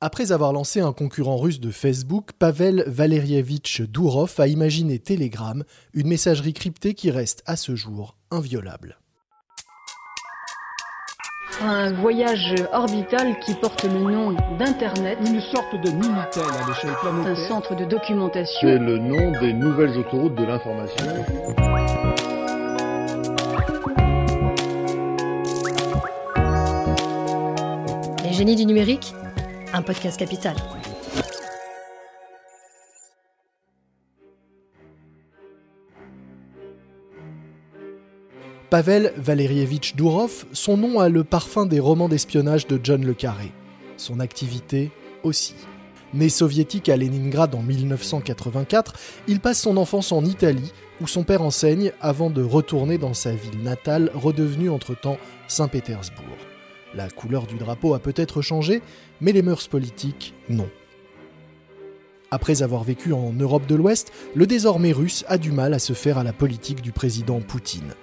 Après avoir lancé un concurrent russe de Facebook, Pavel Valerievitch Durov a imaginé Telegram, une messagerie cryptée qui reste à ce jour inviolable. Un voyage orbital qui porte le nom d'Internet. Une sorte de Minitel à l'échelle planétaire. Un centre de documentation. C'est le nom des nouvelles autoroutes de l'information. Les génies du numérique un podcast capital. Pavel Valerievitch Durov, son nom a le parfum des romans d'espionnage de John le Carré. Son activité aussi. Né soviétique à Leningrad en 1984, il passe son enfance en Italie, où son père enseigne avant de retourner dans sa ville natale, redevenue entre-temps Saint-Pétersbourg. La couleur du drapeau a peut-être changé, mais les mœurs politiques, non. Après avoir vécu en Europe de l'Ouest, le désormais russe a du mal à se faire à la politique du président Poutine.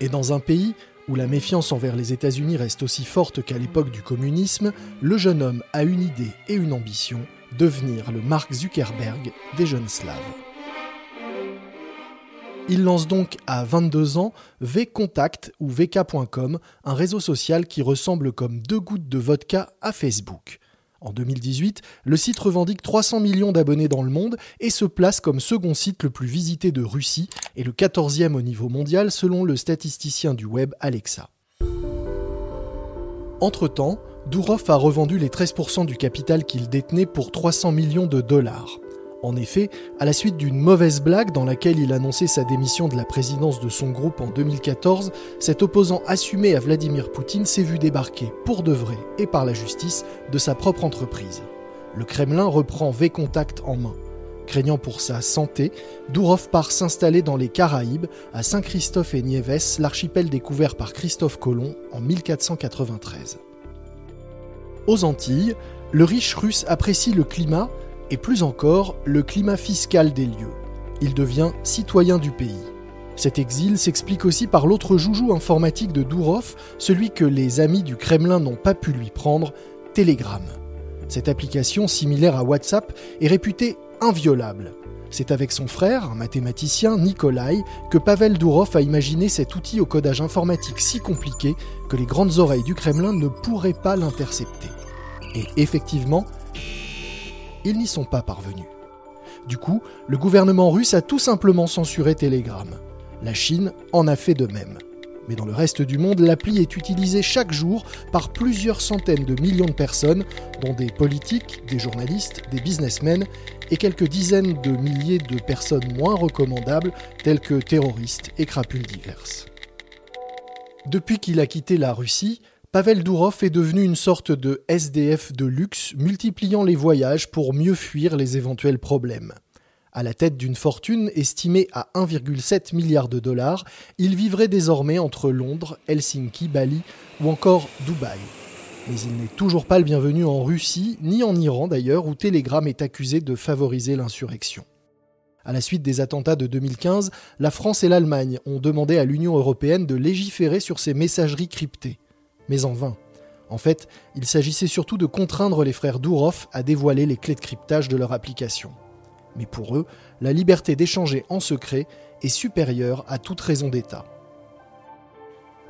Et dans un pays où la méfiance envers les États-Unis reste aussi forte qu'à l'époque du communisme, le jeune homme a une idée et une ambition, devenir le Mark Zuckerberg des jeunes slaves. Il lance donc à 22 ans VContact ou VK.com, un réseau social qui ressemble comme deux gouttes de vodka à Facebook. En 2018, le site revendique 300 millions d'abonnés dans le monde et se place comme second site le plus visité de Russie et le 14e au niveau mondial selon le statisticien du web Alexa. Entre-temps, Durov a revendu les 13% du capital qu'il détenait pour 300 millions de dollars. En effet, à la suite d'une mauvaise blague dans laquelle il annonçait sa démission de la présidence de son groupe en 2014, cet opposant assumé à Vladimir Poutine s'est vu débarquer pour de vrai et par la justice de sa propre entreprise. Le Kremlin reprend V-Contact en main. Craignant pour sa santé, Dourov part s'installer dans les Caraïbes, à Saint-Christophe et Nieves, l'archipel découvert par Christophe Colomb en 1493. Aux Antilles, le riche russe apprécie le climat et plus encore le climat fiscal des lieux. Il devient citoyen du pays. Cet exil s'explique aussi par l'autre joujou informatique de Dourov, celui que les amis du Kremlin n'ont pas pu lui prendre, Telegram. Cette application, similaire à WhatsApp, est réputée inviolable. C'est avec son frère, un mathématicien, Nikolai, que Pavel Dourov a imaginé cet outil au codage informatique si compliqué que les grandes oreilles du Kremlin ne pourraient pas l'intercepter. Et effectivement, ils n'y sont pas parvenus. Du coup, le gouvernement russe a tout simplement censuré Telegram. La Chine en a fait de même. Mais dans le reste du monde, l'appli est utilisée chaque jour par plusieurs centaines de millions de personnes, dont des politiques, des journalistes, des businessmen et quelques dizaines de milliers de personnes moins recommandables, telles que terroristes et crapules diverses. Depuis qu'il a quitté la Russie, Pavel Dourov est devenu une sorte de SDF de luxe, multipliant les voyages pour mieux fuir les éventuels problèmes. À la tête d'une fortune estimée à 1,7 milliard de dollars, il vivrait désormais entre Londres, Helsinki, Bali ou encore Dubaï. Mais il n'est toujours pas le bienvenu en Russie, ni en Iran d'ailleurs, où Telegram est accusé de favoriser l'insurrection. À la suite des attentats de 2015, la France et l'Allemagne ont demandé à l'Union européenne de légiférer sur ces messageries cryptées mais en vain. En fait, il s'agissait surtout de contraindre les frères Dourov à dévoiler les clés de cryptage de leur application. Mais pour eux, la liberté d'échanger en secret est supérieure à toute raison d'État.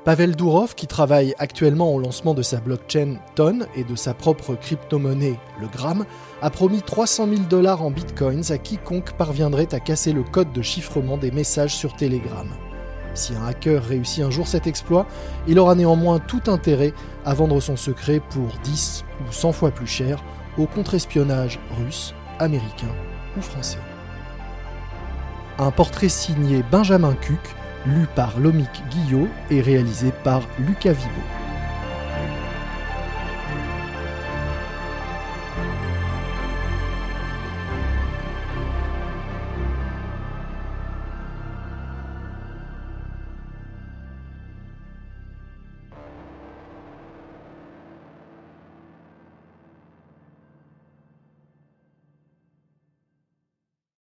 Pavel Dourov, qui travaille actuellement au lancement de sa blockchain TON et de sa propre crypto-monnaie, le Gram, a promis 300 000 dollars en bitcoins à quiconque parviendrait à casser le code de chiffrement des messages sur Telegram. Si un hacker réussit un jour cet exploit, il aura néanmoins tout intérêt à vendre son secret pour 10 ou 100 fois plus cher au contre-espionnage russe, américain ou français. Un portrait signé Benjamin Cuc, lu par Lomik Guillot et réalisé par Lucas Vibo.